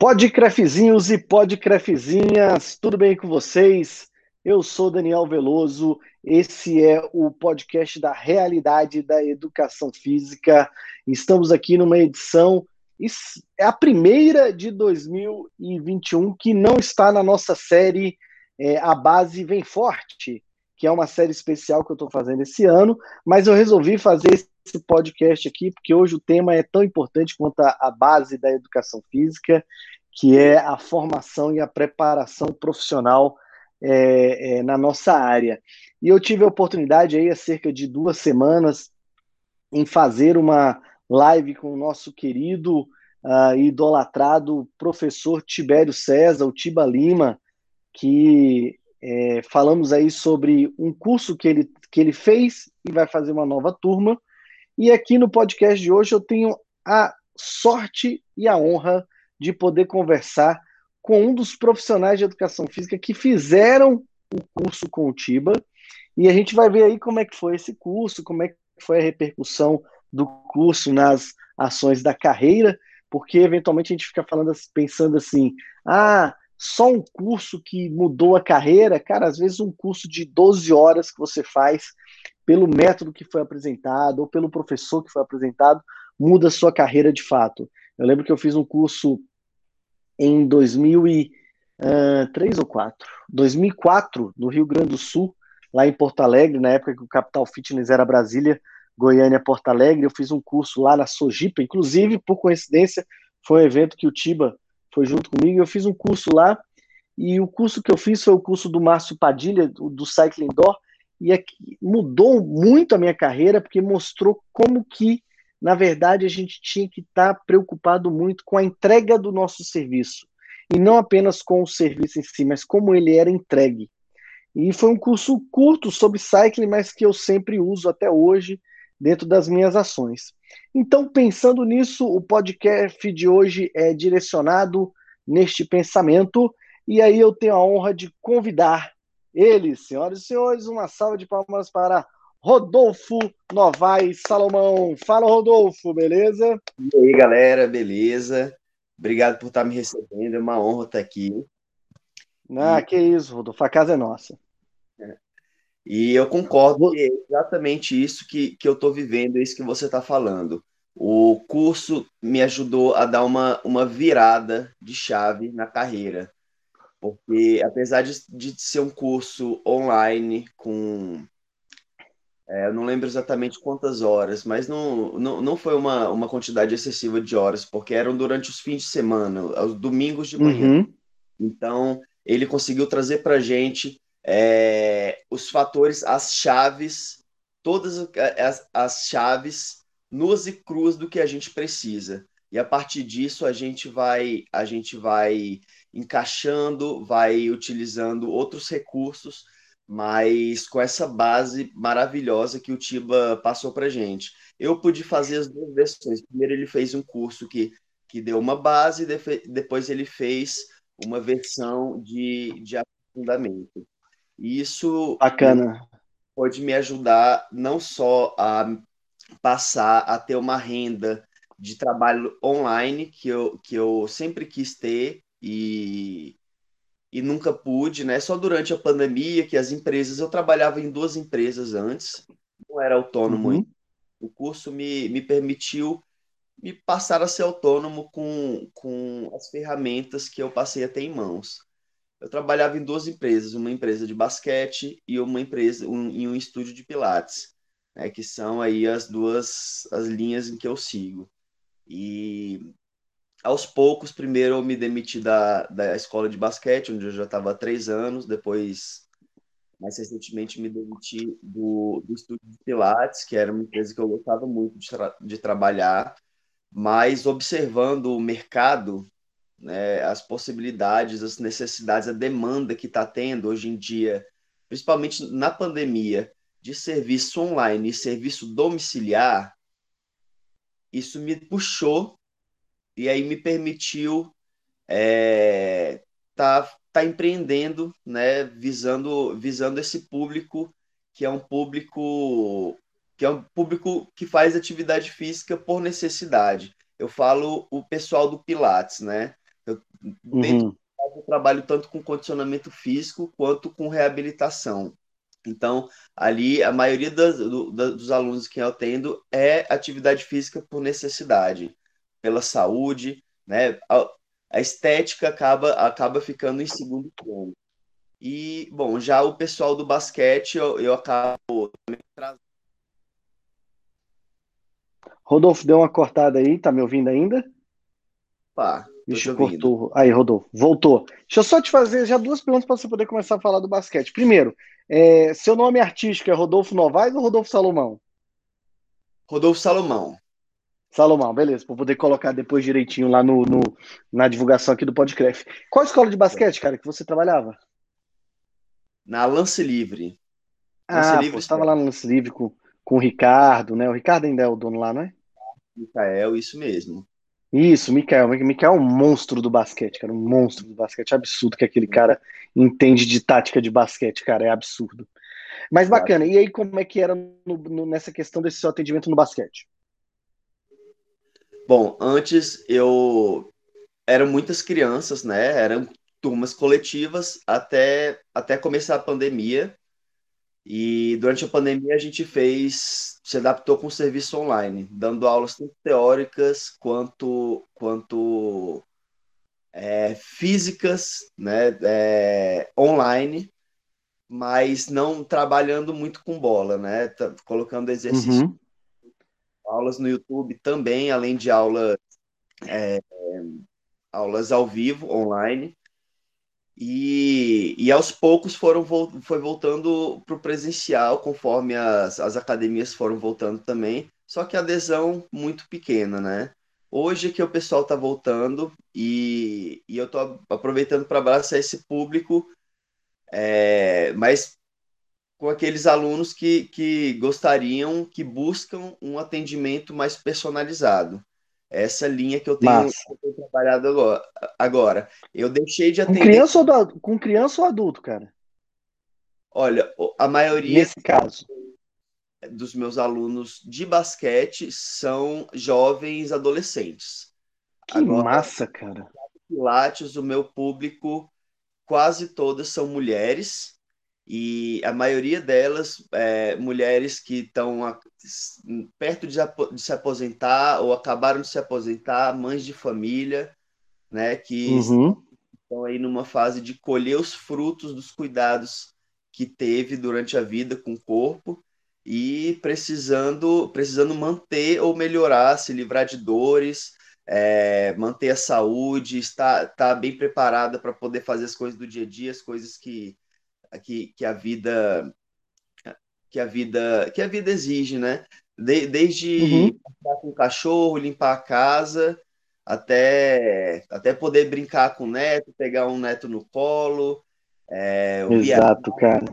Podcrefzinhos e podcrefzinhas, tudo bem com vocês? Eu sou Daniel Veloso, esse é o podcast da Realidade da Educação Física. Estamos aqui numa edição, é a primeira de 2021 que não está na nossa série é, A Base Vem Forte, que é uma série especial que eu estou fazendo esse ano, mas eu resolvi fazer esse podcast aqui porque hoje o tema é tão importante quanto a, a base da educação física, que é a formação e a preparação profissional é, é, na nossa área. E eu tive a oportunidade aí há cerca de duas semanas em fazer uma live com o nosso querido uh, idolatrado professor Tibério César, o Tiba Lima, que é, falamos aí sobre um curso que ele, que ele fez e vai fazer uma nova turma. E aqui no podcast de hoje eu tenho a sorte e a honra de poder conversar com um dos profissionais de educação física que fizeram o curso com o Tiba. E a gente vai ver aí como é que foi esse curso, como é que foi a repercussão do curso nas ações da carreira, porque eventualmente a gente fica falando, pensando assim, ah, só um curso que mudou a carreira, cara, às vezes um curso de 12 horas que você faz pelo método que foi apresentado ou pelo professor que foi apresentado, muda a sua carreira de fato. Eu lembro que eu fiz um curso em 2003 ou 4, 2004, no Rio Grande do Sul, lá em Porto Alegre, na época que o Capital Fitness era Brasília, Goiânia, Porto Alegre, eu fiz um curso lá na Sojipa, inclusive, por coincidência, foi um evento que o Tiba foi junto comigo, eu fiz um curso lá, e o curso que eu fiz foi o curso do Márcio Padilha, do, do Cycling Door, e aqui, mudou muito a minha carreira, porque mostrou como que, na verdade, a gente tinha que estar tá preocupado muito com a entrega do nosso serviço, e não apenas com o serviço em si, mas como ele era entregue. E foi um curso curto sobre cycling, mas que eu sempre uso até hoje dentro das minhas ações. Então, pensando nisso, o podcast de hoje é direcionado neste pensamento, e aí eu tenho a honra de convidar ele, senhoras e senhores, uma salva de palmas para Rodolfo Novaes Salomão. Fala, Rodolfo, beleza? E aí, galera, beleza? Obrigado por estar me recebendo, é uma honra estar aqui. Ah, que isso, Rodolfo, a casa é nossa. E eu concordo que é exatamente isso que, que eu estou vivendo, isso que você está falando. O curso me ajudou a dar uma, uma virada de chave na carreira. Porque, apesar de, de ser um curso online com. É, eu não lembro exatamente quantas horas, mas não, não, não foi uma, uma quantidade excessiva de horas, porque eram durante os fins de semana, os domingos de manhã. Uhum. Então, ele conseguiu trazer para a gente é, os fatores, as chaves, todas as, as chaves nuas e cruas do que a gente precisa. E a partir disso a gente vai a gente vai encaixando, vai utilizando outros recursos, mas com essa base maravilhosa que o Tiba passou para gente. Eu pude fazer as duas versões. Primeiro ele fez um curso que, que deu uma base, depois ele fez uma versão de, de aprofundamento. Isso Bacana. pode me ajudar não só a passar a ter uma renda de trabalho online que eu, que eu sempre quis ter e, e nunca pude, né? Só durante a pandemia que as empresas, eu trabalhava em duas empresas antes, não era autônomo. Uhum. O curso me, me permitiu me passar a ser autônomo com, com as ferramentas que eu passei a ter em mãos eu trabalhava em duas empresas, uma empresa de basquete e uma empresa um, em um estúdio de pilates, né, que são aí as duas as linhas em que eu sigo. E aos poucos, primeiro eu me demiti da, da escola de basquete, onde eu já estava há três anos, depois, mais recentemente, me demiti do, do estúdio de pilates, que era uma empresa que eu gostava muito de, tra de trabalhar, mas observando o mercado né, as possibilidades, as necessidades, a demanda que está tendo hoje em dia, principalmente na pandemia, de serviço online e serviço domiciliar, isso me puxou e aí me permitiu é, tá, tá empreendendo, né, visando, visando esse público que é um público que é um público que faz atividade física por necessidade. Eu falo o pessoal do Pilates, né? Eu, dentro uhum. eu trabalho tanto com condicionamento físico quanto com reabilitação. Então, ali, a maioria das, do, dos alunos que eu atendo é atividade física por necessidade, pela saúde, né? A, a estética acaba, acaba ficando em segundo plano. E, bom, já o pessoal do basquete, eu, eu acabo Rodolfo, deu uma cortada aí, tá me ouvindo ainda? Pá, Vixe, cortou. Aí, Rodolfo, voltou. Deixa eu só te fazer já duas perguntas para você poder começar a falar do basquete. Primeiro, é, seu nome artístico é Rodolfo Novaes ou Rodolfo Salomão? Rodolfo Salomão. Salomão, beleza, para poder colocar depois direitinho lá no, no, na divulgação aqui do podcast. Qual escola de basquete, cara, que você trabalhava? Na Lance Livre. Lance ah, Livre, você estava lá no Lance Livre com, com o Ricardo, né? O Ricardo ainda é o dono lá, não é? Micael, isso mesmo. Isso, Micael. Micael é um monstro do basquete, cara. Um monstro do basquete. É absurdo que aquele cara entende de tática de basquete, cara. É absurdo. Mas bacana. E aí, como é que era no, no, nessa questão desse seu atendimento no basquete? Bom, antes eu eram muitas crianças, né? Eram turmas coletivas até, até começar a pandemia. E durante a pandemia a gente fez, se adaptou com o serviço online, dando aulas tanto teóricas quanto, quanto é, físicas, né, é, online, mas não trabalhando muito com bola, né, tá, colocando exercícios, uhum. aulas no YouTube também, além de aulas, é, aulas ao vivo, online. E, e aos poucos foram foi voltando para o presencial, conforme as, as academias foram voltando também, só que a adesão muito pequena, né? Hoje que o pessoal está voltando e, e eu estou aproveitando para abraçar esse público, é, mas com aqueles alunos que, que gostariam, que buscam um atendimento mais personalizado. Essa linha que eu tenho, que eu tenho trabalhado agora, agora. Eu deixei de atender. Com criança, ou do, com criança ou adulto, cara? Olha, a maioria. Nesse caso. Dos meus alunos de basquete são jovens adolescentes. Que agora, massa, cara. Pilates, o meu público, quase todas são mulheres e a maioria delas é, mulheres que estão perto de, de, se aposentar ou acabaram de se aposentar, mães de família, né, que uhum. estão aí numa fase de colher os frutos dos cuidados que teve durante a vida com o corpo e precisando precisando manter ou melhorar, se livrar de dores, é, manter a saúde, estar, estar bem preparada para poder fazer as coisas do dia a dia, as coisas que que, que a vida que a vida que a vida exige, né? De, desde uhum. com o cachorro, limpar a casa, até até poder brincar com o neto, pegar um neto no colo. É, Exato, cara.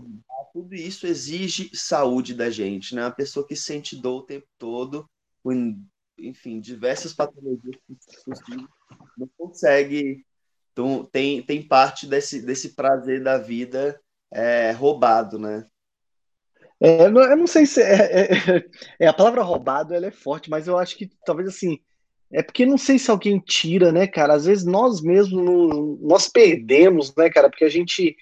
Tudo isso exige saúde da gente, né? Uma pessoa que sente dor o tempo todo, com, enfim, diversas patologias possíveis, não consegue. Então, tem, tem parte desse, desse prazer da vida é, roubado, né? É, eu não sei se é, é, é, a palavra roubado ela é forte, mas eu acho que talvez assim é porque não sei se alguém tira, né, cara? Às vezes nós mesmos não, nós perdemos, né, cara? Porque a gente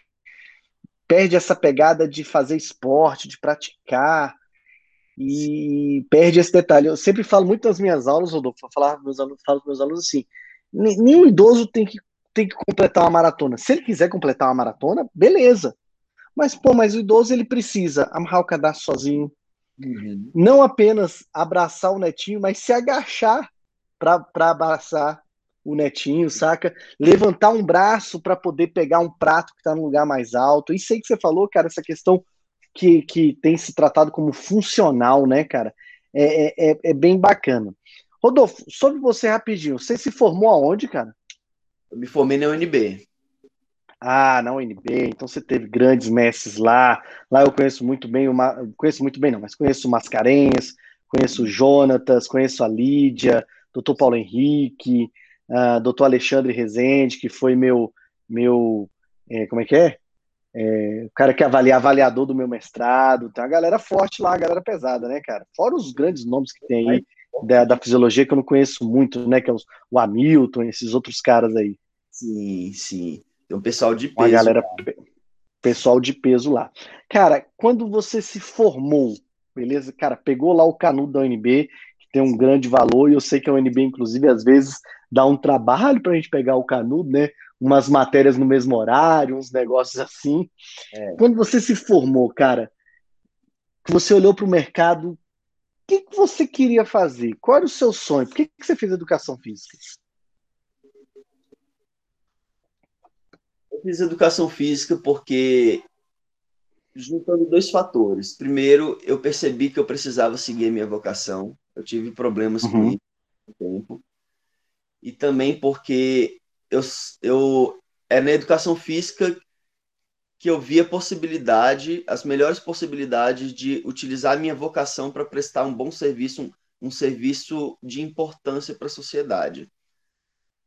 perde essa pegada de fazer esporte, de praticar e perde esse detalhe. Eu sempre falo muito nas minhas aulas, Rodolfo, eu meus alunos, falo com meus alunos assim: nenhum idoso tem que tem que completar uma maratona. Se ele quiser completar uma maratona, beleza. Mas, pô, mas o idoso ele precisa amarrar o cadastro sozinho. Uhum. Não apenas abraçar o netinho, mas se agachar para abraçar o netinho, saca? Levantar um braço para poder pegar um prato que está no lugar mais alto. Isso aí que você falou, cara, essa questão que, que tem se tratado como funcional, né, cara? É, é, é, é bem bacana. Rodolfo, sobre você rapidinho, você se formou aonde, cara? Eu me formei na UNB. Ah, na UNB, então você teve grandes mestres lá. Lá eu conheço muito bem, uma, conheço muito bem não, mas conheço o Mascarenhas, conheço o Jonatas, conheço a Lídia, doutor Paulo Henrique, uh, doutor Alexandre Rezende, que foi meu, meu é, como é que é? é? O cara que avalia, avaliador do meu mestrado. Tem uma galera forte lá, uma galera pesada, né, cara? Fora os grandes nomes que tem aí da, da fisiologia, que eu não conheço muito, né, que é os, o Hamilton, esses outros caras aí. Sim, sim. Tem um pessoal de peso. Uma galera, pessoal de peso lá. Cara, quando você se formou, beleza? Cara, pegou lá o canudo da UNB, que tem um grande valor, e eu sei que a UNB, inclusive, às vezes dá um trabalho para a gente pegar o canudo, né? Umas matérias no mesmo horário, uns negócios assim. É. Quando você se formou, cara, você olhou para o mercado, o que, que, você queria fazer? Qual era o seu sonho? Por que, que você fez educação física? Fiz educação física porque juntando dois fatores. Primeiro, eu percebi que eu precisava seguir a minha vocação. Eu tive problemas uhum. com isso no tempo. E também porque eu, eu é na educação física que eu vi a possibilidade, as melhores possibilidades de utilizar a minha vocação para prestar um bom serviço, um, um serviço de importância para a sociedade.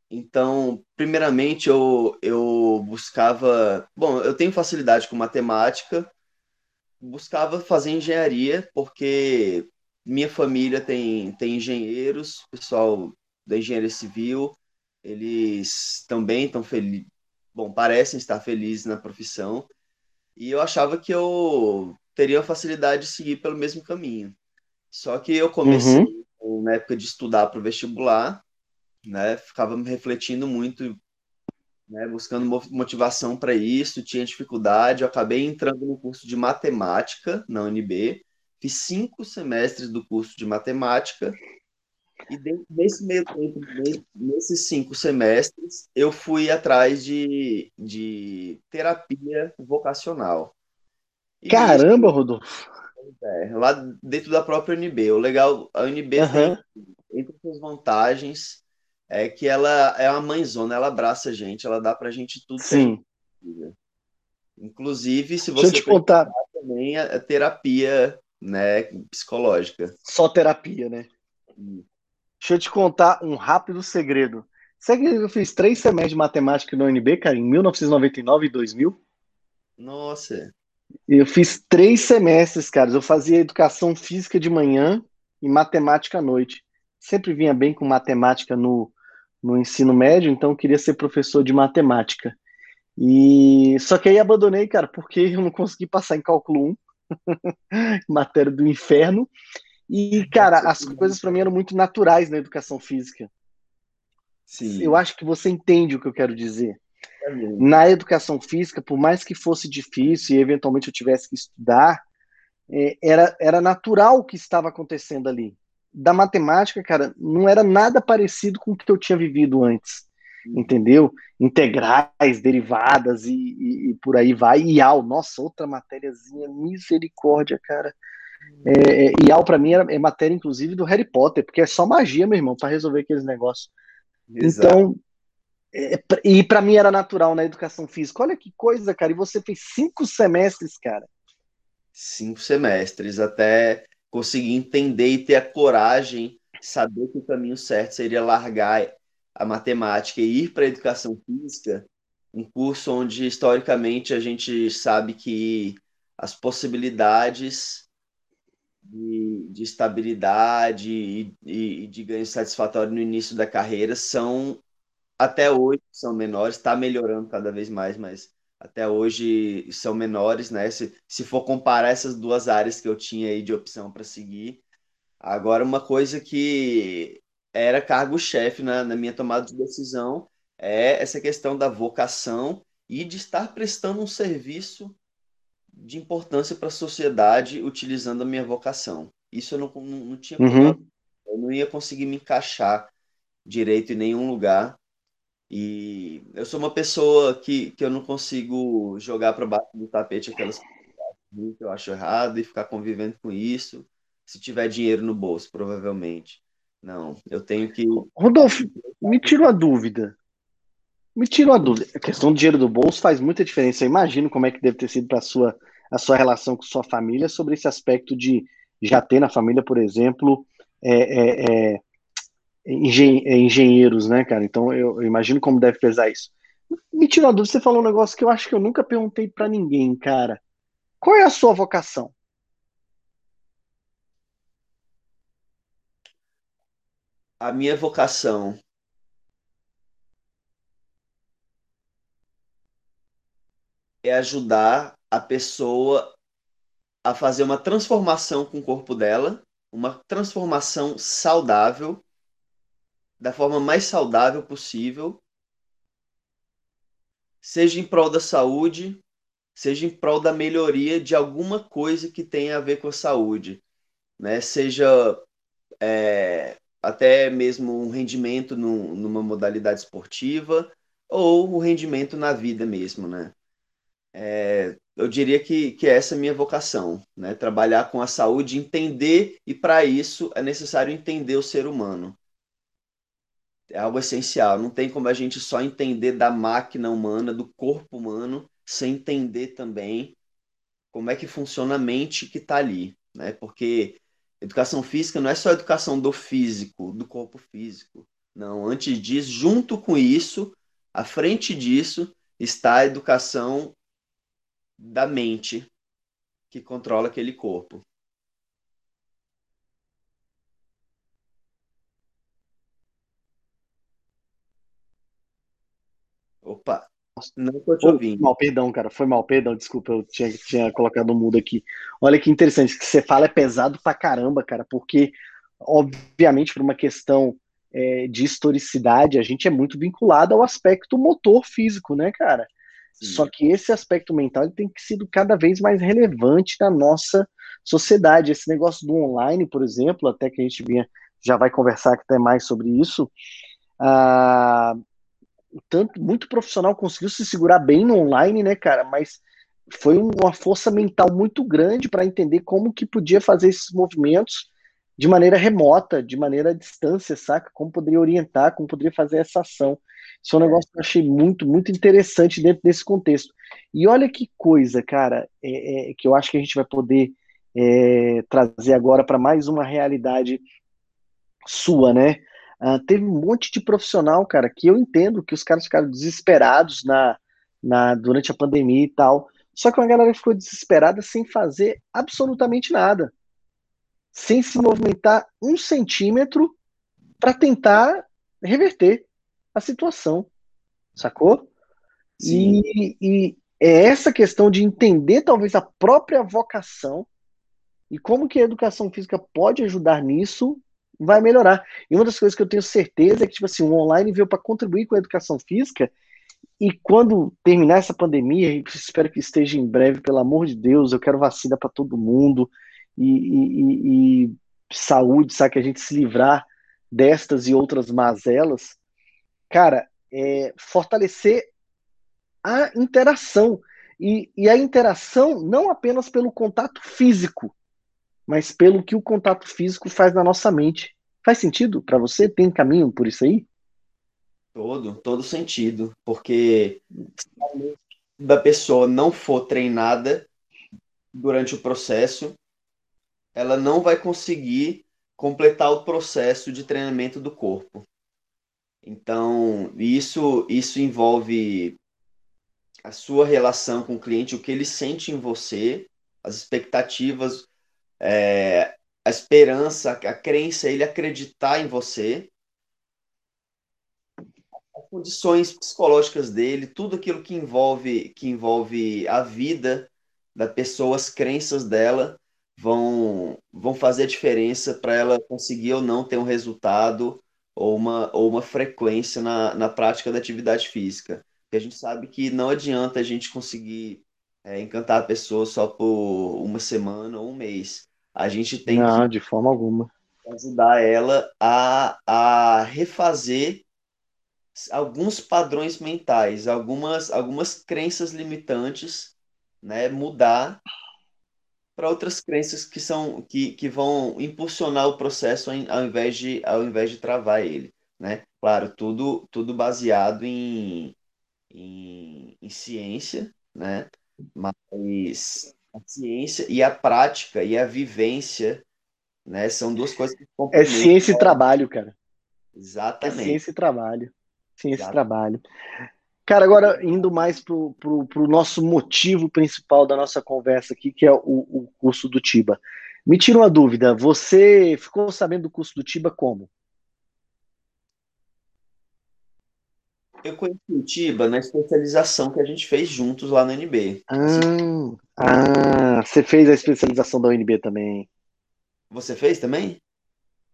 Então, primeiramente, eu, eu buscava. Bom, eu tenho facilidade com matemática, buscava fazer engenharia, porque minha família tem, tem engenheiros, pessoal da engenharia civil, eles também estão felizes, bom, parecem estar felizes na profissão, e eu achava que eu teria facilidade de seguir pelo mesmo caminho. Só que eu comecei uhum. na época de estudar para o vestibular, né, ficava me refletindo muito né, buscando motivação para isso, tinha dificuldade. Eu acabei entrando no curso de matemática na UNB, fiz cinco semestres do curso de matemática, e nesse meio tempo, nesses cinco semestres, eu fui atrás de, de terapia vocacional. E Caramba, Rodolfo! É, lá dentro da própria UNB. O legal, a UNB uhum. tem, entre suas vantagens, é que ela é uma mãezona, ela abraça a gente, ela dá pra gente tudo. Sim. Gente Inclusive, se você te contar também a, a terapia, né, psicológica. Só terapia, né? Hum. Deixa eu te contar um rápido segredo. Sabe que eu fiz três semestres de matemática no UNB, cara, em 1999 e 2000? Nossa. Eu fiz três semestres, cara. Eu fazia educação física de manhã e matemática à noite. Sempre vinha bem com matemática no, no ensino médio, então eu queria ser professor de matemática. E só que aí abandonei, cara, porque eu não consegui passar em cálculo 1, matéria do inferno. E, cara, as coisas para mim eram muito naturais na educação física. Sim. Eu acho que você entende o que eu quero dizer. É na educação física, por mais que fosse difícil e eventualmente eu tivesse que estudar, é, era, era natural o que estava acontecendo ali da matemática, cara, não era nada parecido com o que eu tinha vivido antes, entendeu? Integrais, derivadas e, e, e por aí vai. IAL, nossa, outra matériazinha, misericórdia, cara. É, é IAL para mim é matéria, inclusive, do Harry Potter, porque é só magia, meu irmão, para resolver aqueles negócios. Exato. Então, é, e para mim era natural na educação física. Olha que coisa, cara. E você fez cinco semestres, cara. Cinco semestres, até conseguir entender e ter a coragem, saber que o caminho certo seria largar a matemática e ir para a educação física, um curso onde historicamente a gente sabe que as possibilidades de, de estabilidade e, e, de ganho satisfatório no início da carreira são até hoje são menores, está melhorando cada vez mais, mas até hoje são menores, né? Se, se for comparar essas duas áreas que eu tinha aí de opção para seguir. Agora, uma coisa que era cargo-chefe na, na minha tomada de decisão é essa questão da vocação e de estar prestando um serviço de importância para a sociedade utilizando a minha vocação. Isso eu não, não, não tinha uhum. eu não ia conseguir me encaixar direito em nenhum lugar e eu sou uma pessoa que, que eu não consigo jogar para baixo do tapete aquelas coisas que eu acho errado e ficar convivendo com isso. Se tiver dinheiro no bolso, provavelmente. Não, eu tenho que. Rodolfo, me tira uma dúvida. Me tira uma dúvida. A questão do dinheiro do bolso faz muita diferença. Eu imagino como é que deve ter sido para sua, a sua relação com sua família sobre esse aspecto de já ter na família, por exemplo, é, é, é engen é, engenheiros, né, cara? Então eu, eu, imagino como deve pesar isso. Me tira uma dúvida, você falou um negócio que eu acho que eu nunca perguntei para ninguém, cara. Qual é a sua vocação? A minha vocação é ajudar a pessoa a fazer uma transformação com o corpo dela, uma transformação saudável, da forma mais saudável possível, seja em prol da saúde, seja em prol da melhoria de alguma coisa que tenha a ver com a saúde, né? Seja é, até mesmo um rendimento numa modalidade esportiva ou o rendimento na vida mesmo, né? É, eu diria que, que essa é a minha vocação, né? Trabalhar com a saúde, entender, e para isso é necessário entender o ser humano. É algo essencial. Não tem como a gente só entender da máquina humana, do corpo humano, sem entender também como é que funciona a mente que está ali, né? Porque educação física não é só educação do físico, do corpo físico. Não, antes disso, junto com isso, à frente disso, está a educação da mente que controla aquele corpo. Opa, não estou te ouvindo. Mal, perdão, cara, foi mal, perdão, desculpa, eu tinha, tinha colocado o mudo aqui. Olha que interessante, que você fala é pesado pra caramba, cara, porque, obviamente, por uma questão é, de historicidade, a gente é muito vinculado ao aspecto motor físico, né, cara? Só que esse aspecto mental tem que sido cada vez mais relevante na nossa sociedade. Esse negócio do online, por exemplo, até que a gente vinha, já vai conversar até mais sobre isso. Ah, tanto muito profissional conseguiu se segurar bem no online, né, cara? Mas foi uma força mental muito grande para entender como que podia fazer esses movimentos de maneira remota, de maneira à distância, saca? Como poderia orientar, como poderia fazer essa ação. Isso é um negócio que eu achei muito, muito interessante dentro desse contexto. E olha que coisa, cara, é, é, que eu acho que a gente vai poder é, trazer agora para mais uma realidade sua, né? Uh, teve um monte de profissional, cara, que eu entendo que os caras ficaram desesperados na, na, durante a pandemia e tal. Só que uma galera ficou desesperada sem fazer absolutamente nada. Sem se movimentar um centímetro para tentar reverter a situação, sacou? E, e, é essa questão de entender talvez a própria vocação e como que a educação física pode ajudar nisso vai melhorar. E uma das coisas que eu tenho certeza é que tipo assim, o online veio para contribuir com a educação física e quando terminar essa pandemia, espero que esteja em breve, pelo amor de Deus, eu quero vacina para todo mundo e, e, e, saúde, sabe que a gente se livrar destas e outras mazelas cara, é, fortalecer a interação. E, e a interação não apenas pelo contato físico, mas pelo que o contato físico faz na nossa mente. Faz sentido para você? Tem caminho por isso aí? Todo, todo sentido. Porque se a pessoa não for treinada durante o processo, ela não vai conseguir completar o processo de treinamento do corpo. Então, isso, isso envolve a sua relação com o cliente, o que ele sente em você, as expectativas, é, a esperança, a crença, ele acreditar em você, as condições psicológicas dele, tudo aquilo que envolve, que envolve a vida da pessoa, as crenças dela vão, vão fazer a diferença para ela conseguir ou não ter um resultado ou uma, ou uma frequência na, na prática da atividade física. Porque a gente sabe que não adianta a gente conseguir é, encantar a pessoa só por uma semana ou um mês. A gente tem não, que de forma alguma. ajudar ela a, a refazer alguns padrões mentais, algumas, algumas crenças limitantes, né, mudar para outras crenças que são que, que vão impulsionar o processo ao invés de ao invés de travar ele, né? Claro, tudo tudo baseado em, em, em ciência, né? Mas a ciência e a prática e a vivência, né? São duas coisas que É ciência e trabalho, cara. Exatamente. É ciência e trabalho. Ciência Exatamente. e trabalho. Cara, agora indo mais para o nosso motivo principal da nossa conversa aqui, que é o, o curso do Tiba. Me tira uma dúvida, você ficou sabendo do curso do Tiba como? Eu conheci o Tiba na especialização que a gente fez juntos lá no NB. Ah, ah, você fez a especialização da UNB também. Você fez também?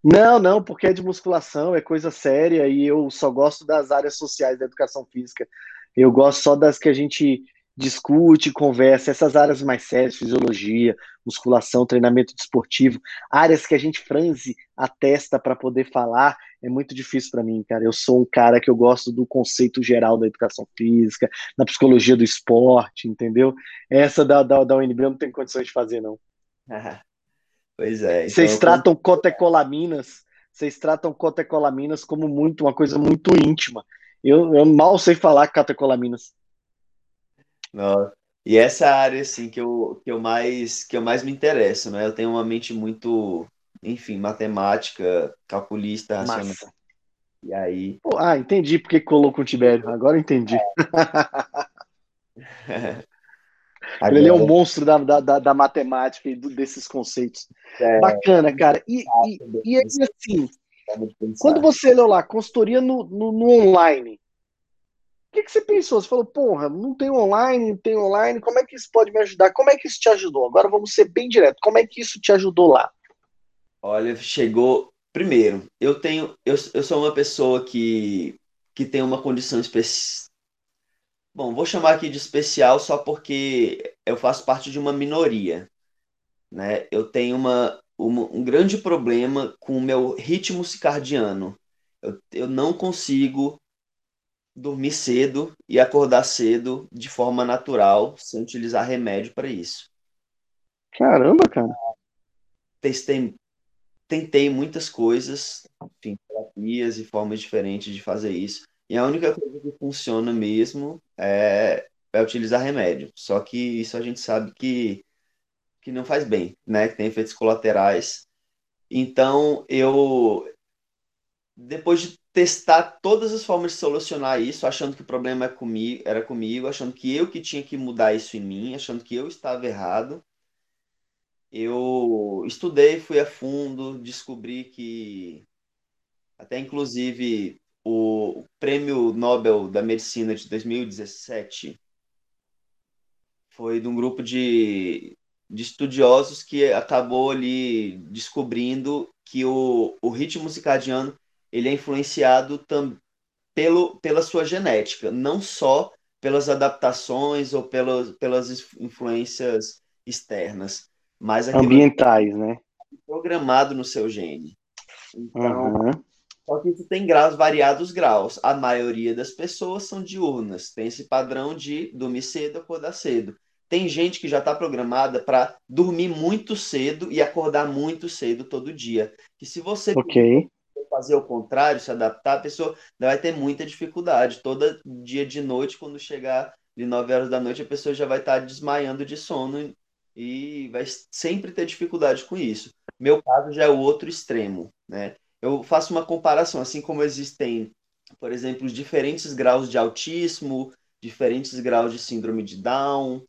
Não, não, porque é de musculação, é coisa séria e eu só gosto das áreas sociais da educação física. Eu gosto só das que a gente discute, conversa, essas áreas mais sérias, fisiologia, musculação, treinamento desportivo, áreas que a gente franze a testa para poder falar, é muito difícil para mim, cara. Eu sou um cara que eu gosto do conceito geral da educação física, da psicologia do esporte, entendeu? Essa da, da, da UNB eu não tenho condições de fazer, não. pois é. Então vocês tratam cotecolaminas, vocês tratam cotecolaminas como muito uma coisa muito íntima. Eu, eu mal sei falar catecolaminas. Nossa. E essa área assim que eu, que eu mais que eu mais me interesso, né? Eu tenho uma mente muito, enfim, matemática, calculista, racional. Massa. E aí, Pô, ah, entendi porque colou com o Tibério. Agora entendi. Ele é um agora monstro da, da, da, matemática e do- desses conceitos. é Bacana, cara. E, e, e assim, de quando você leu lá, consultoria no, no, no online, que, que você pensou? Você falou, porra, não tem online, não tem online, como é que isso pode me ajudar? Como é que isso te ajudou? Agora vamos ser bem direto. Como é que isso te ajudou lá? Olha, chegou. Primeiro, eu tenho, eu, eu sou uma pessoa que, que tem uma condição especial. Bom, vou chamar aqui de especial só porque eu faço parte de uma minoria, né? Eu tenho uma, uma- um grande problema com o meu ritmo circadiano. Eu, eu não consigo dormir cedo e acordar cedo de forma natural, sem utilizar remédio para isso. Caramba, cara. Testei, tentei muitas coisas, enfim, terapias e formas diferentes de fazer isso. E a única coisa que funciona mesmo é, é utilizar remédio. Só que isso a gente sabe que, que não faz bem, né? Que tem efeitos colaterais. Então, eu, depois de testar todas as formas de solucionar isso, achando que o problema é era comigo, achando que eu que tinha que mudar isso em mim, achando que eu estava errado, eu estudei, fui a fundo, descobri que até inclusive o Prêmio Nobel da Medicina de 2017 foi de um grupo de, de estudiosos que acabou ali descobrindo que o, o ritmo circadiano ele é influenciado tam, pelo, pela sua genética, não só pelas adaptações ou pelas, pelas influências externas, mas aquilo é Ambientais, né? programado no seu gene. Então, Aham. só que isso tem graus, variados graus. A maioria das pessoas são diurnas, tem esse padrão de dormir cedo, acordar cedo. Tem gente que já está programada para dormir muito cedo e acordar muito cedo todo dia. Que se você Ok. Fazer o contrário, se adaptar, a pessoa vai ter muita dificuldade. Todo dia de noite, quando chegar de 9 horas da noite, a pessoa já vai estar desmaiando de sono e vai sempre ter dificuldade com isso. Meu caso já é o outro extremo, né? Eu faço uma comparação, assim como existem, por exemplo, diferentes graus de autismo, diferentes graus de síndrome de Down,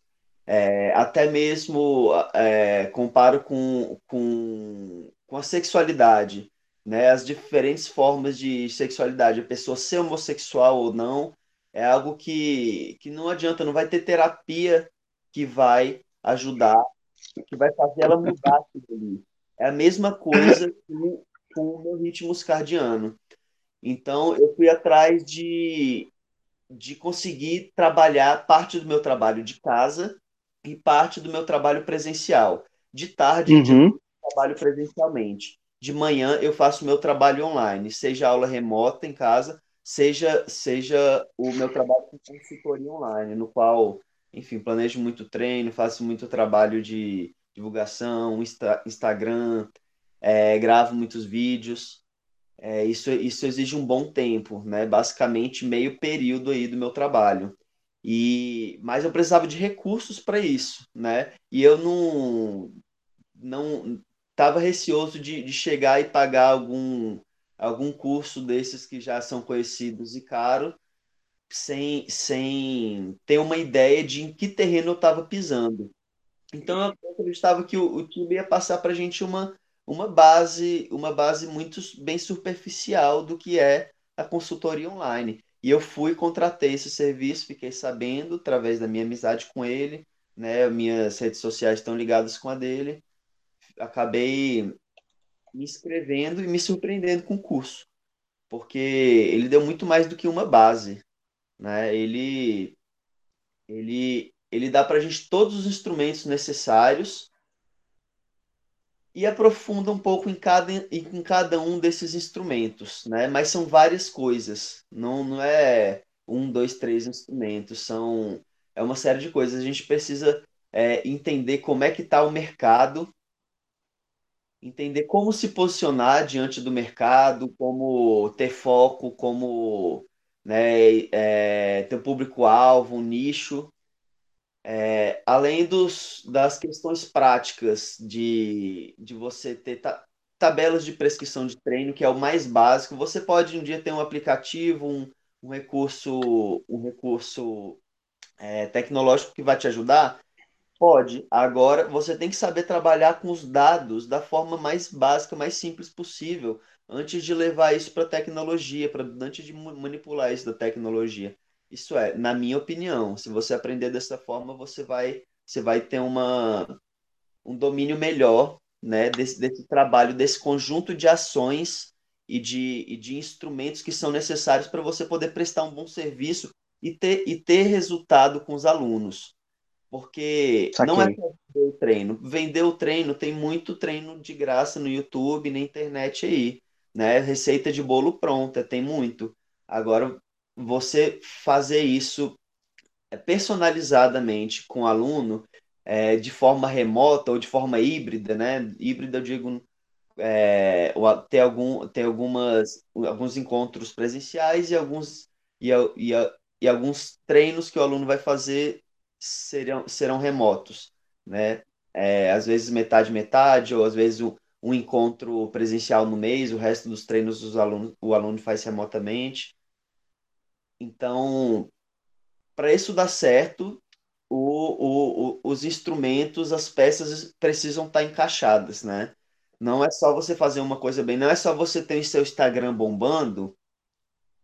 é, até mesmo é, comparo com, com, com a sexualidade, né? As diferentes formas de sexualidade, a pessoa ser homossexual ou não, é algo que, que não adianta, não vai ter terapia que vai ajudar, que vai fazer ela mudar aquilo ali. É a mesma coisa com, com o meu ritmo circadiano. Então, eu fui atrás de, de conseguir trabalhar parte do meu trabalho de casa e parte do meu trabalho presencial. De tarde, de Uhum. trabalho presencialmente. De manhã eu faço meu trabalho online, seja aula remota em casa, seja seja o meu trabalho com consultoria online, no qual, enfim, planejo muito treino, faço muito trabalho de divulgação, Insta- Instagram, é, gravo muitos vídeos. É, isso, isso exige um bom tempo, né? Basicamente meio período aí do meu trabalho. E, mas eu precisava de recursos para isso, né? E eu não não estava receoso de, de chegar e pagar algum algum curso desses que já são conhecidos e caros, sem sem ter uma ideia de em que terreno eu estava pisando. Então eu acreditava que o, o time ia passar para a gente uma, uma base, uma base muito bem superficial do que é a consultoria online. E eu fui, contratei esse serviço, fiquei sabendo através da minha amizade com ele, né? Minhas redes sociais estão ligadas com a dele. Acabei me inscrevendo e me surpreendendo com o curso, porque ele deu muito mais do que uma base, né? Ele ele ele dá para a gente todos os instrumentos necessários e aprofunda um pouco em cada, em cada um desses instrumentos, né? Mas são várias coisas, não, não é um, dois, três instrumentos, são é uma série de coisas. A gente precisa é, entender como é que está o mercado, entender como se posicionar diante do mercado, como ter foco, como né, é, ter um público-alvo, um nicho, é, além dos, das questões práticas de, de você ter ta, tabelas de prescrição de treino, que é o mais básico, você pode um dia ter um aplicativo, um, um recurso, um recurso é, tecnológico que vai te ajudar? Pode. Agora você tem que saber trabalhar com os dados da forma mais básica, mais simples possível, antes de levar isso para a tecnologia, pra, antes de manipular isso da tecnologia. Isso é, na minha opinião, se você aprender dessa forma, você vai, você vai ter uma, um domínio melhor né, desse, desse trabalho, desse conjunto de ações e de, e de instrumentos que são necessários para você poder prestar um bom serviço e ter, e ter resultado com os alunos. Porque Saquei. não é só vender o treino. Vender o treino, tem muito treino de graça no YouTube, na internet aí. Né? Receita de bolo pronta, tem muito. Agora, você fazer isso é, personalizadamente com o aluno é, de forma remota ou de forma híbrida, né? Híbrida, eu digo, é, ter, algum, ter algumas, alguns encontros presenciais e alguns, e, e, e alguns treinos que o aluno vai fazer serão, serão remotos, né? É, às vezes metade, metade, ou às vezes um, um encontro presencial no mês, o resto dos treinos dos alunos, o aluno faz remotamente. Então, para isso dar certo, o, o, o, os instrumentos, as peças precisam estar tá encaixadas, né? Não é só você fazer uma coisa bem, não é só você ter o seu Instagram bombando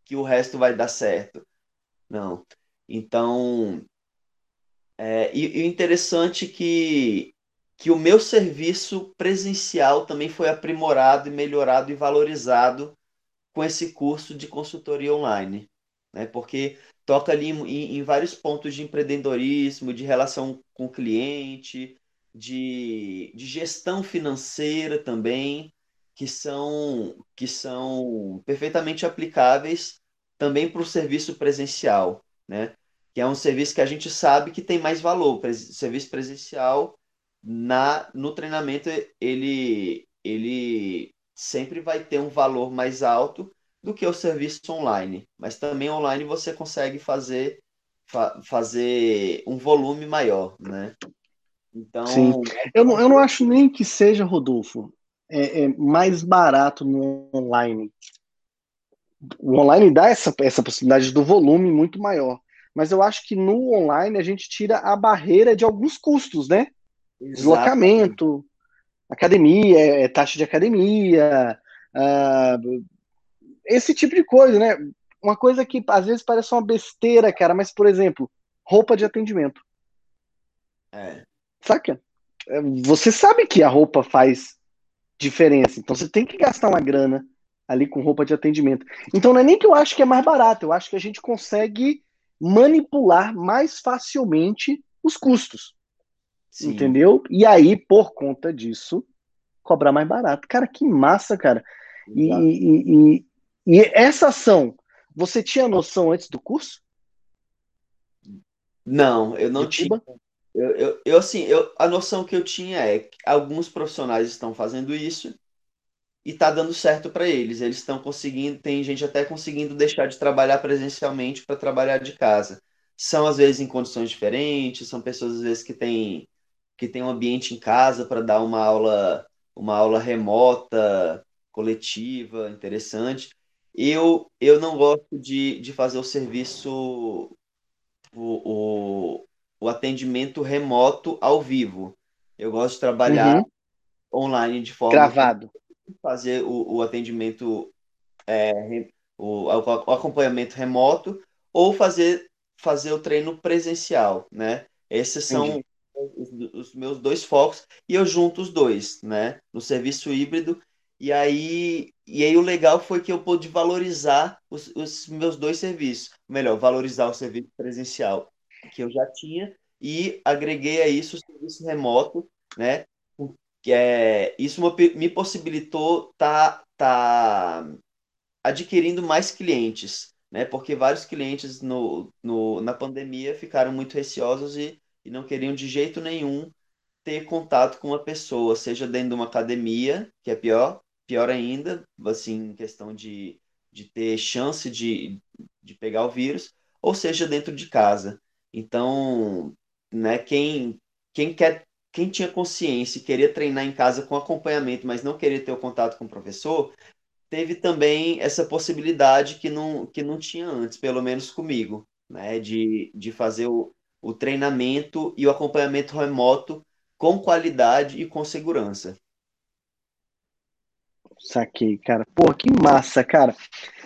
que o resto vai dar certo. Não. Então, é, e, e interessante que, que o meu serviço presencial também foi aprimorado e melhorado e valorizado com esse curso de consultoria online né? Porque toca ali em, em vários pontos de empreendedorismo, de relação com o cliente, de, de gestão financeira também, que são, que são perfeitamente aplicáveis também para o serviço presencial, né? Que é um serviço que a gente sabe que tem mais valor. O serviço presencial na no treinamento ele ele sempre vai ter um valor mais alto do que o serviço online. Mas também online você consegue fazer, fa fazer um volume maior, né? Então. Sim. Eu, não, eu não acho nem que seja, Rodolfo, é, é mais barato no online. O online dá essa, essa possibilidade do volume muito maior. Mas eu acho que no online a gente tira a barreira de alguns custos, né? Exatamente. Deslocamento, academia, é, taxa de academia, uh, esse tipo de coisa, né? Uma coisa que às vezes parece uma besteira, cara, mas, por exemplo, roupa de atendimento. É. Saca? É, você sabe que a roupa faz diferença, então você tem que gastar uma grana ali com roupa de atendimento. Então não é nem que eu acho que é mais barato, eu acho que a gente consegue manipular mais facilmente os custos. Sim. Entendeu? E aí, por conta disso, cobrar mais barato. Cara, que massa, cara. E, e, e, e essa ação, você tinha noção antes do curso? Não, eu não tinha. Eu, eu, eu, assim, eu, a noção que eu tinha é que alguns profissionais estão fazendo isso e tá dando certo para eles. Eles estão conseguindo, tem gente até conseguindo deixar de trabalhar presencialmente para trabalhar de casa. São às vezes em condições diferentes, são pessoas às vezes que têm que têm um ambiente em casa para dar uma aula, uma aula remota, coletiva, interessante. Eu, eu não gosto de, de fazer o serviço, o, o, o atendimento remoto ao vivo. Eu gosto de trabalhar uhum. online de forma. Gravado. Fazer o, o atendimento é, o, o acompanhamento remoto, ou fazer, fazer o treino presencial, né? Esses são os, os, meus dois focos e eu junto os dois, né? No serviço híbrido. E aí, e aí o legal foi que eu pude valorizar os, os meus dois serviços. Melhor, valorizar o serviço presencial que eu já tinha e agreguei a isso o serviço remoto, né? Que é, isso me possibilitou tá, tá adquirindo mais clientes, né? Porque vários clientes no, no, na pandemia ficaram muito receosos e, e não queriam de jeito nenhum ter contato com uma pessoa, seja dentro de uma academia, que é pior, pior ainda, assim, em questão de, de ter chance de, de pegar o vírus, ou seja, dentro de casa. Então, né, quem, quem quer quem tinha consciência e queria treinar em casa com acompanhamento, mas não queria ter o contato com o professor, teve também essa possibilidade que não, que não tinha antes, pelo menos comigo, né? De, de fazer o, o treinamento e o acompanhamento remoto com qualidade e com segurança. Saquei, cara. Pô, que massa, cara.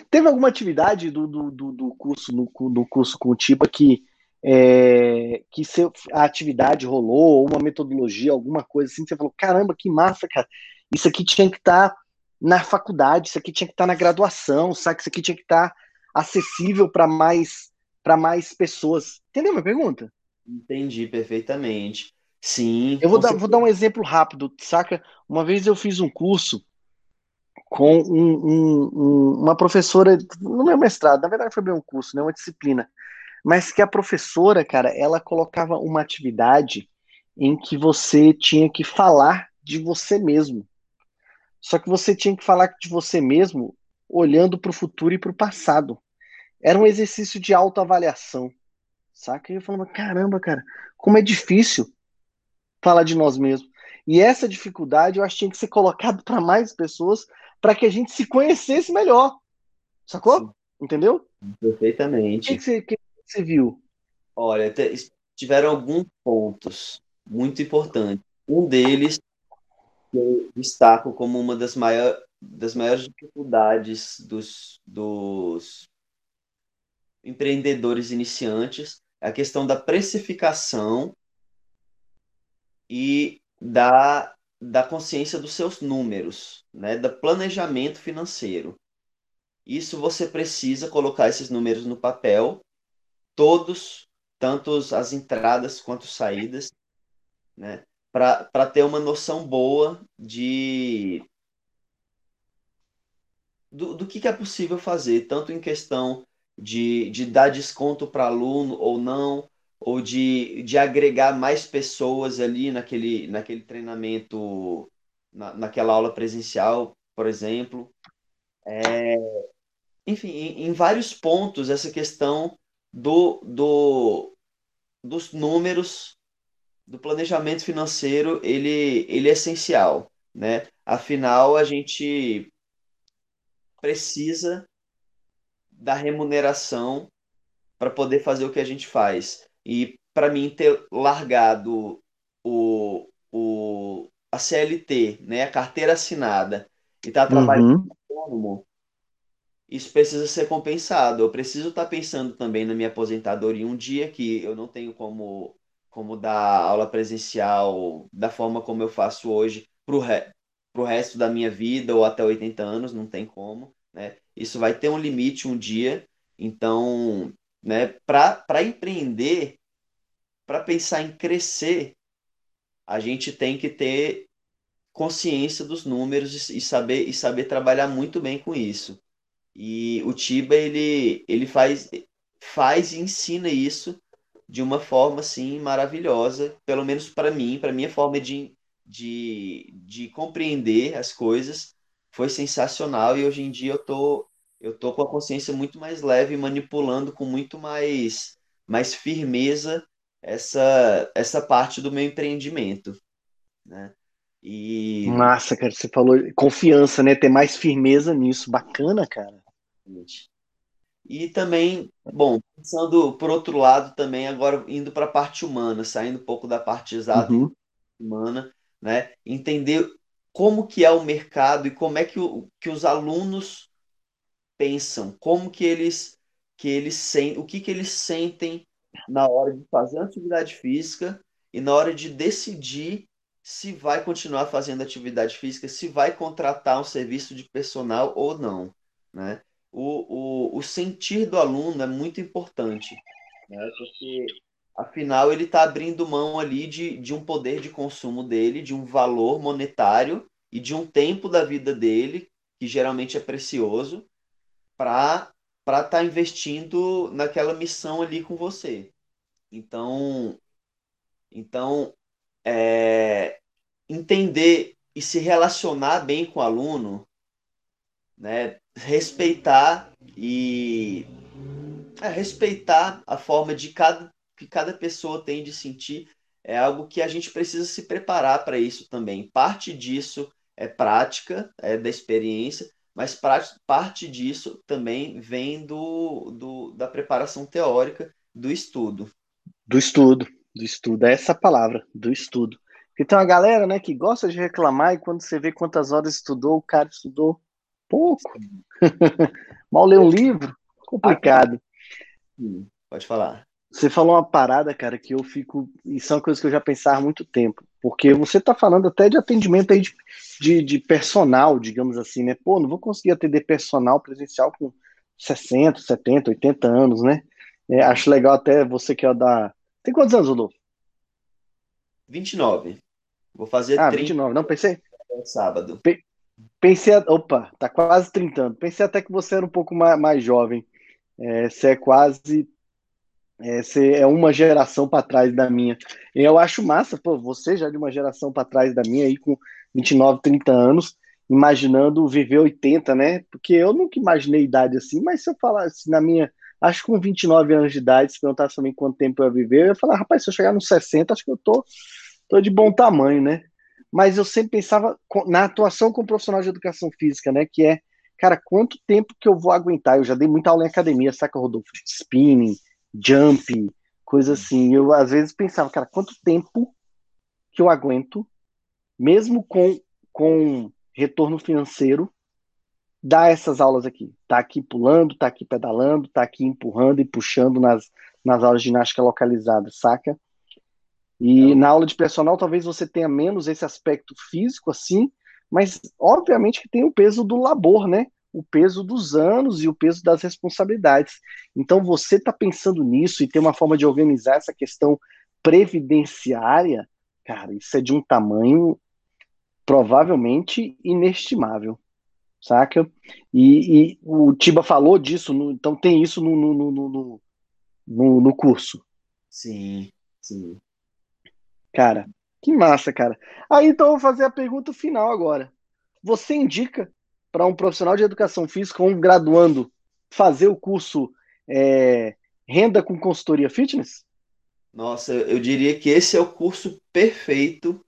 Teve alguma atividade do, do, do, do curso no, do curso com o Tiba que é, que a atividade rolou, uma metodologia, alguma coisa assim, você falou, caramba, que massa, cara. Isso aqui tinha que estar tá na faculdade, isso aqui tinha que estar tá na graduação, sabe? Isso aqui tinha que estar tá acessível para mais mais pessoas. Entendeu minha pergunta? Entendi perfeitamente. Sim. Eu vou dar, vou dar um exemplo rápido, saca? Uma vez eu fiz um curso com um, um, um, uma professora no meu mestrado, na verdade foi bem um curso, né, uma disciplina, mas que a professora, cara, ela colocava uma atividade em que você tinha que falar de você mesmo. Só que você tinha que falar de você mesmo olhando para o futuro e para o passado. Era um exercício de autoavaliação, saca? E eu falava, caramba, cara, como é difícil falar de nós mesmos. E essa dificuldade eu acho que tinha que ser colocado para mais pessoas para que a gente se conhecesse melhor. Sacou? Sim. Entendeu? Perfeitamente. O que, que, você, que você viu? Olha, tiveram alguns pontos muito importantes. Um deles que eu destaco como uma das, maior, das maiores dificuldades dos, dos empreendedores iniciantes é a questão da precificação e da, da consciência dos seus números, né, do planejamento financeiro. Isso você precisa colocar esses números no papel, todos, tanto as entradas quanto saídas, né? para ter uma noção boa de do, do que, que é possível fazer, tanto em questão de, de dar desconto para aluno ou não, ou de, de agregar mais pessoas ali naquele, naquele treinamento, na, naquela aula presencial, por exemplo. É, enfim, em, em vários pontos, essa questão do, do, dos números do planejamento financeiro ele, ele é essencial, né? Afinal, a gente precisa da remuneração para poder fazer o que a gente faz. E para mim ter largado o, o, a CLT, né, a carteira assinada, e estar tá trabalhando uhum. autônomo, isso precisa ser compensado. Eu preciso estar tá pensando também na minha aposentadoria um dia que eu não tenho como como dar aula presencial da forma como eu faço hoje para o re resto da minha vida ou até 80 anos, não tem como. Né? Isso vai ter um limite um dia. Então, né, para empreender, para pensar em crescer, a gente tem que ter consciência dos números e saber, e saber trabalhar muito bem com isso. E o Tiba, ele, ele faz, faz e ensina isso de uma forma assim maravilhosa, pelo menos para mim, para minha forma de, de, de compreender as coisas, foi sensacional e hoje em dia eu tô eu tô com a consciência muito mais leve, manipulando com muito mais mais firmeza essa essa parte do meu empreendimento, né? E massa, cara, você falou confiança, né? Ter mais firmeza nisso, bacana, cara. E também, bom, pensando por outro lado também, agora indo para a parte humana, saindo um pouco da parte exata uhum. humana, né? Entender como que é o mercado e como é que, o, que os alunos pensam, como que eles que eles sentem, o que que eles sentem na hora de fazer atividade física e na hora de decidir se vai continuar fazendo atividade física, se vai contratar um serviço de personal ou não, né? O, o, o sentir do aluno é muito importante, né? Porque afinal ele está abrindo mão ali de, de um poder de consumo dele, de um valor monetário e de um tempo da vida dele, que geralmente é precioso, para estar tá investindo naquela missão ali com você. Então, então é, entender e se relacionar bem com o aluno, né, respeitar e é, respeitar a forma de cada que cada pessoa tem de sentir é algo que a gente precisa se preparar para isso também. Parte disso é prática, é da experiência, mas parte disso também vem do, do, da preparação teórica, do estudo. Do estudo, do estudo, é essa palavra, do estudo. Tem uma galera, né, que gosta de reclamar e quando você vê quantas horas estudou, o cara estudou pouco. Mal lê um livro, complicado. Pode falar. Você falou uma parada, cara, que eu fico. E são coisas que eu já pensava há muito tempo. Porque você está falando até de atendimento aí de, de, de, personal, digamos assim, né? Pô, não vou conseguir atender personal presencial com 60, 70, 80 anos, né? É, acho legal até você que é da. Tem quantos anos, Rodolfo? 29. Vou fazer ah, 30. 29. Não, pensei. Sábado. Pensei. Opa, tá quase 30 anos. Pensei até que você era um pouco mais, mais jovem. É, você é quase é, você é uma geração para trás da minha. Eu acho massa, pô, você já é de uma geração para trás da minha, aí com 29, 30 anos, imaginando viver 80, né? Porque eu nunca imaginei idade assim, mas se eu falasse na minha. Acho que com 29 anos de idade, se perguntasse também quanto tempo eu ia viver, eu ia falar, rapaz, se eu chegar nos 60, acho que eu tô, tô de bom tamanho, né? Mas eu sempre pensava na atuação com profissional de educação física, né? Que é, cara, quanto tempo que eu vou aguentar? Eu já dei muita aula em academia, saca, Rodolfo? Spinning, jump, coisa assim. Eu às vezes pensava, cara, quanto tempo que eu aguento, mesmo com, com retorno financeiro, dar essas aulas aqui. Tá aqui pulando, tá aqui pedalando, tá aqui empurrando e puxando nas, nas aulas de ginástica localizada, saca? E é. na aula de personal talvez você tenha menos esse aspecto físico assim, mas obviamente que tem o peso do labor, né? o peso dos anos e o peso das responsabilidades. Então, você está pensando nisso e tem uma forma de organizar essa questão previdenciária, cara, isso é de um tamanho provavelmente inestimável, saca? E, e o Tiba falou disso, no, então tem isso no, no, no, no, no curso. Sim, sim. Cara, que massa, cara. Aí então eu vou fazer a pergunta final agora. Você indica para um profissional de educação física, um graduando, fazer o curso é, Renda com Consultoria Fitness? Nossa, eu diria que esse é o curso perfeito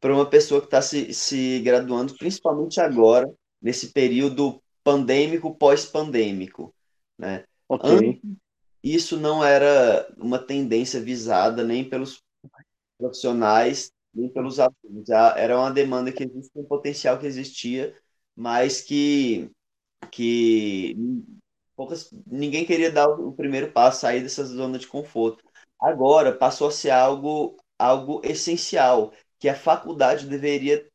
para uma pessoa que está se, se graduando, principalmente agora, nesse período pandêmico, pós-pandêmico. Né? Okay. Antes, isso não era uma tendência visada nem pelos profissionais, nem pelos alunos. Era uma demanda que existia, um potencial que existia, mas que, que poucas, ninguém queria dar o primeiro passo, sair dessa zona de conforto. Agora passou a ser algo, algo essencial, que a faculdade deveria,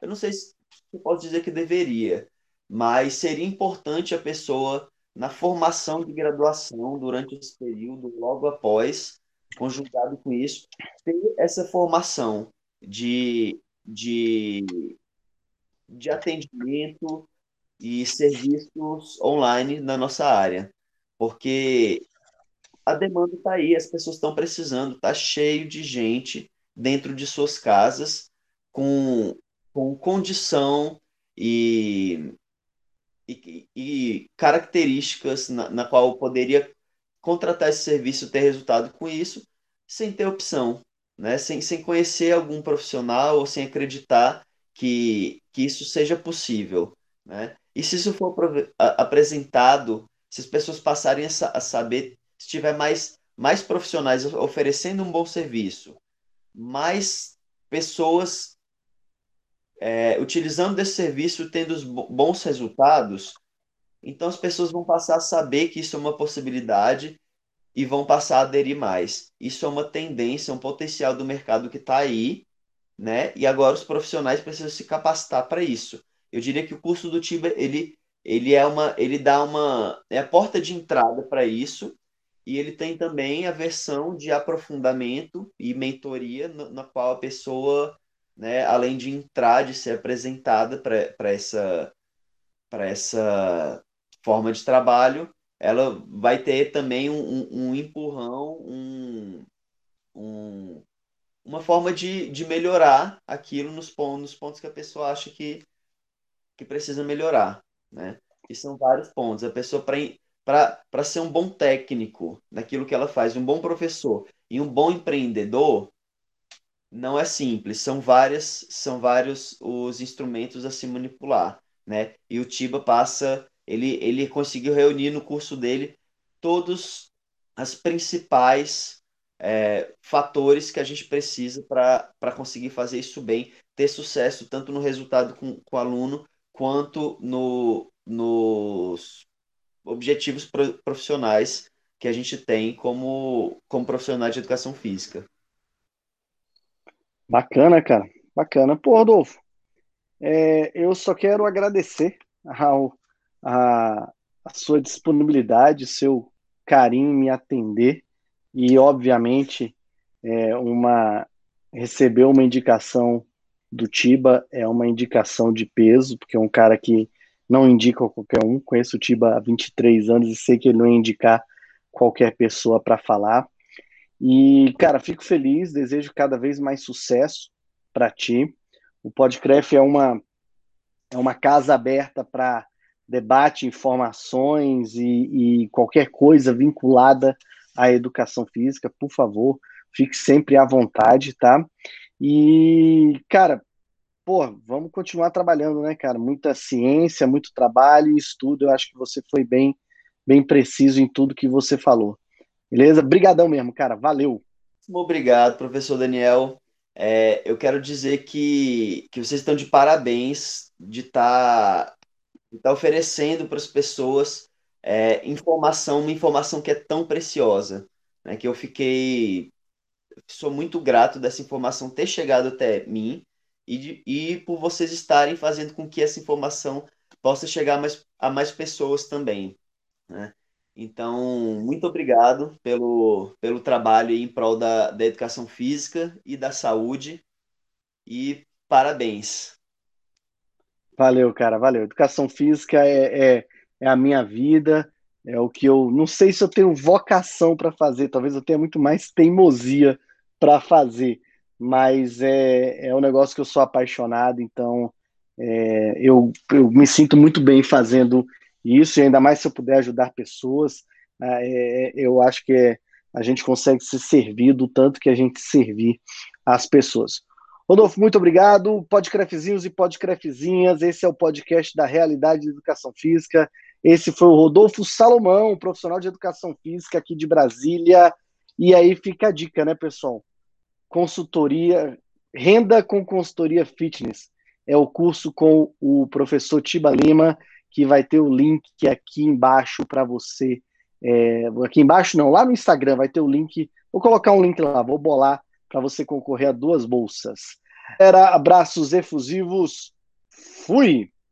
eu não sei se posso dizer que deveria, mas seria importante a pessoa, na formação de graduação, durante esse período, logo após, conjugado com isso, ter essa formação de, de de atendimento e serviços online na nossa área, porque a demanda está aí, as pessoas estão precisando, está cheio de gente dentro de suas casas com, com condição e, e, e características na, na qual poderia contratar esse serviço, ter resultado com isso, sem ter opção, né? sem, sem conhecer algum profissional ou sem acreditar que, que isso seja possível. Né? E se isso for apresentado, se as pessoas passarem a, saber, se tiver mais, mais profissionais oferecendo um bom serviço, mais pessoas é, utilizando desse serviço, tendo os bons resultados, então as pessoas vão passar a saber que isso é uma possibilidade e vão passar a aderir mais. Isso é uma tendência, um potencial do mercado que está aí, né? E agora os profissionais precisam se capacitar para isso. Eu diria que o curso do Tiba ele ele é uma ele dá uma é a porta de entrada para isso e ele tem também a versão de aprofundamento e mentoria na, na qual a pessoa né, além de entrar, de ser apresentada para essa, essa forma de trabalho, ela vai ter também um, um, um empurrão, um, um, uma forma de, de melhorar aquilo nos pontos, nos pontos que a pessoa acha que, que precisa melhorar. Né? E são vários pontos. A pessoa, para ser um bom técnico naquilo que ela faz, um bom professor e um bom empreendedor, não é simples, são várias, são vários os instrumentos a se manipular, né? E o Tiba passa, ele ele conseguiu reunir no curso dele todos as principais é, fatores que a gente precisa para conseguir fazer isso bem, ter sucesso tanto no resultado com, com o aluno quanto no, nos objetivos profissionais que a gente tem como, como profissional de educação física. Bacana, cara. Bacana. Pô, Rodolfo, é, eu só quero agradecer ao, a, a sua disponibilidade, seu carinho em me atender e, obviamente, é, uma receber uma indicação do Tiba é uma indicação de peso, porque é um cara que não indica qualquer um. Conheço o Tiba há 23 anos e sei que ele não ia indicar qualquer pessoa para falar. E, cara, fico feliz, desejo cada vez mais sucesso para ti. O Podcraft é uma, é uma casa aberta para debate, informações e, e, qualquer coisa vinculada à educação física. Por favor, fique sempre à vontade, tá? E, cara, pô, vamos continuar trabalhando, né, cara? Muita ciência, muito trabalho e estudo. Eu acho que você foi bem, bem preciso em tudo que você falou. Beleza? Brigadão mesmo, cara. Valeu. Obrigado, professor Daniel. É, eu quero dizer que, que vocês estão de parabéns de estar tá, tá oferecendo para as pessoas é, informação, uma informação que é tão preciosa, né, que eu fiquei, sou muito grato dessa informação ter chegado até mim e, de, e por vocês estarem fazendo com que essa informação possa chegar a mais, a mais pessoas também. Né? Então, muito obrigado pelo, pelo trabalho em prol da, da educação física e da saúde. E parabéns. Valeu, cara, valeu. Educação física é, é, é a minha vida, é o que eu. Não sei se eu tenho vocação para fazer, talvez eu tenha muito mais teimosia para fazer, mas é, é um negócio que eu sou apaixonado, então é, eu, eu me sinto muito bem fazendo isso, e ainda mais se eu puder ajudar pessoas, ah, é, eu acho que é, a gente consegue se servir do tanto que a gente servir as pessoas. Rodolfo, muito obrigado. Podcrefzinhos e podcrefzinhas, esse é o podcast da Realidade de Educação Física. Esse foi o Rodolfo Salomão, profissional de educação física aqui de Brasília. E aí fica a dica, né, pessoal? Consultoria, renda com consultoria fitness. É o curso com o professor Tiba Lima que vai ter o link aqui embaixo para você. É, aqui embaixo não, lá no Instagram vai ter o link. Vou colocar um link lá, vou bolar para você concorrer a duas bolsas. Era abraços efusivos. Fui!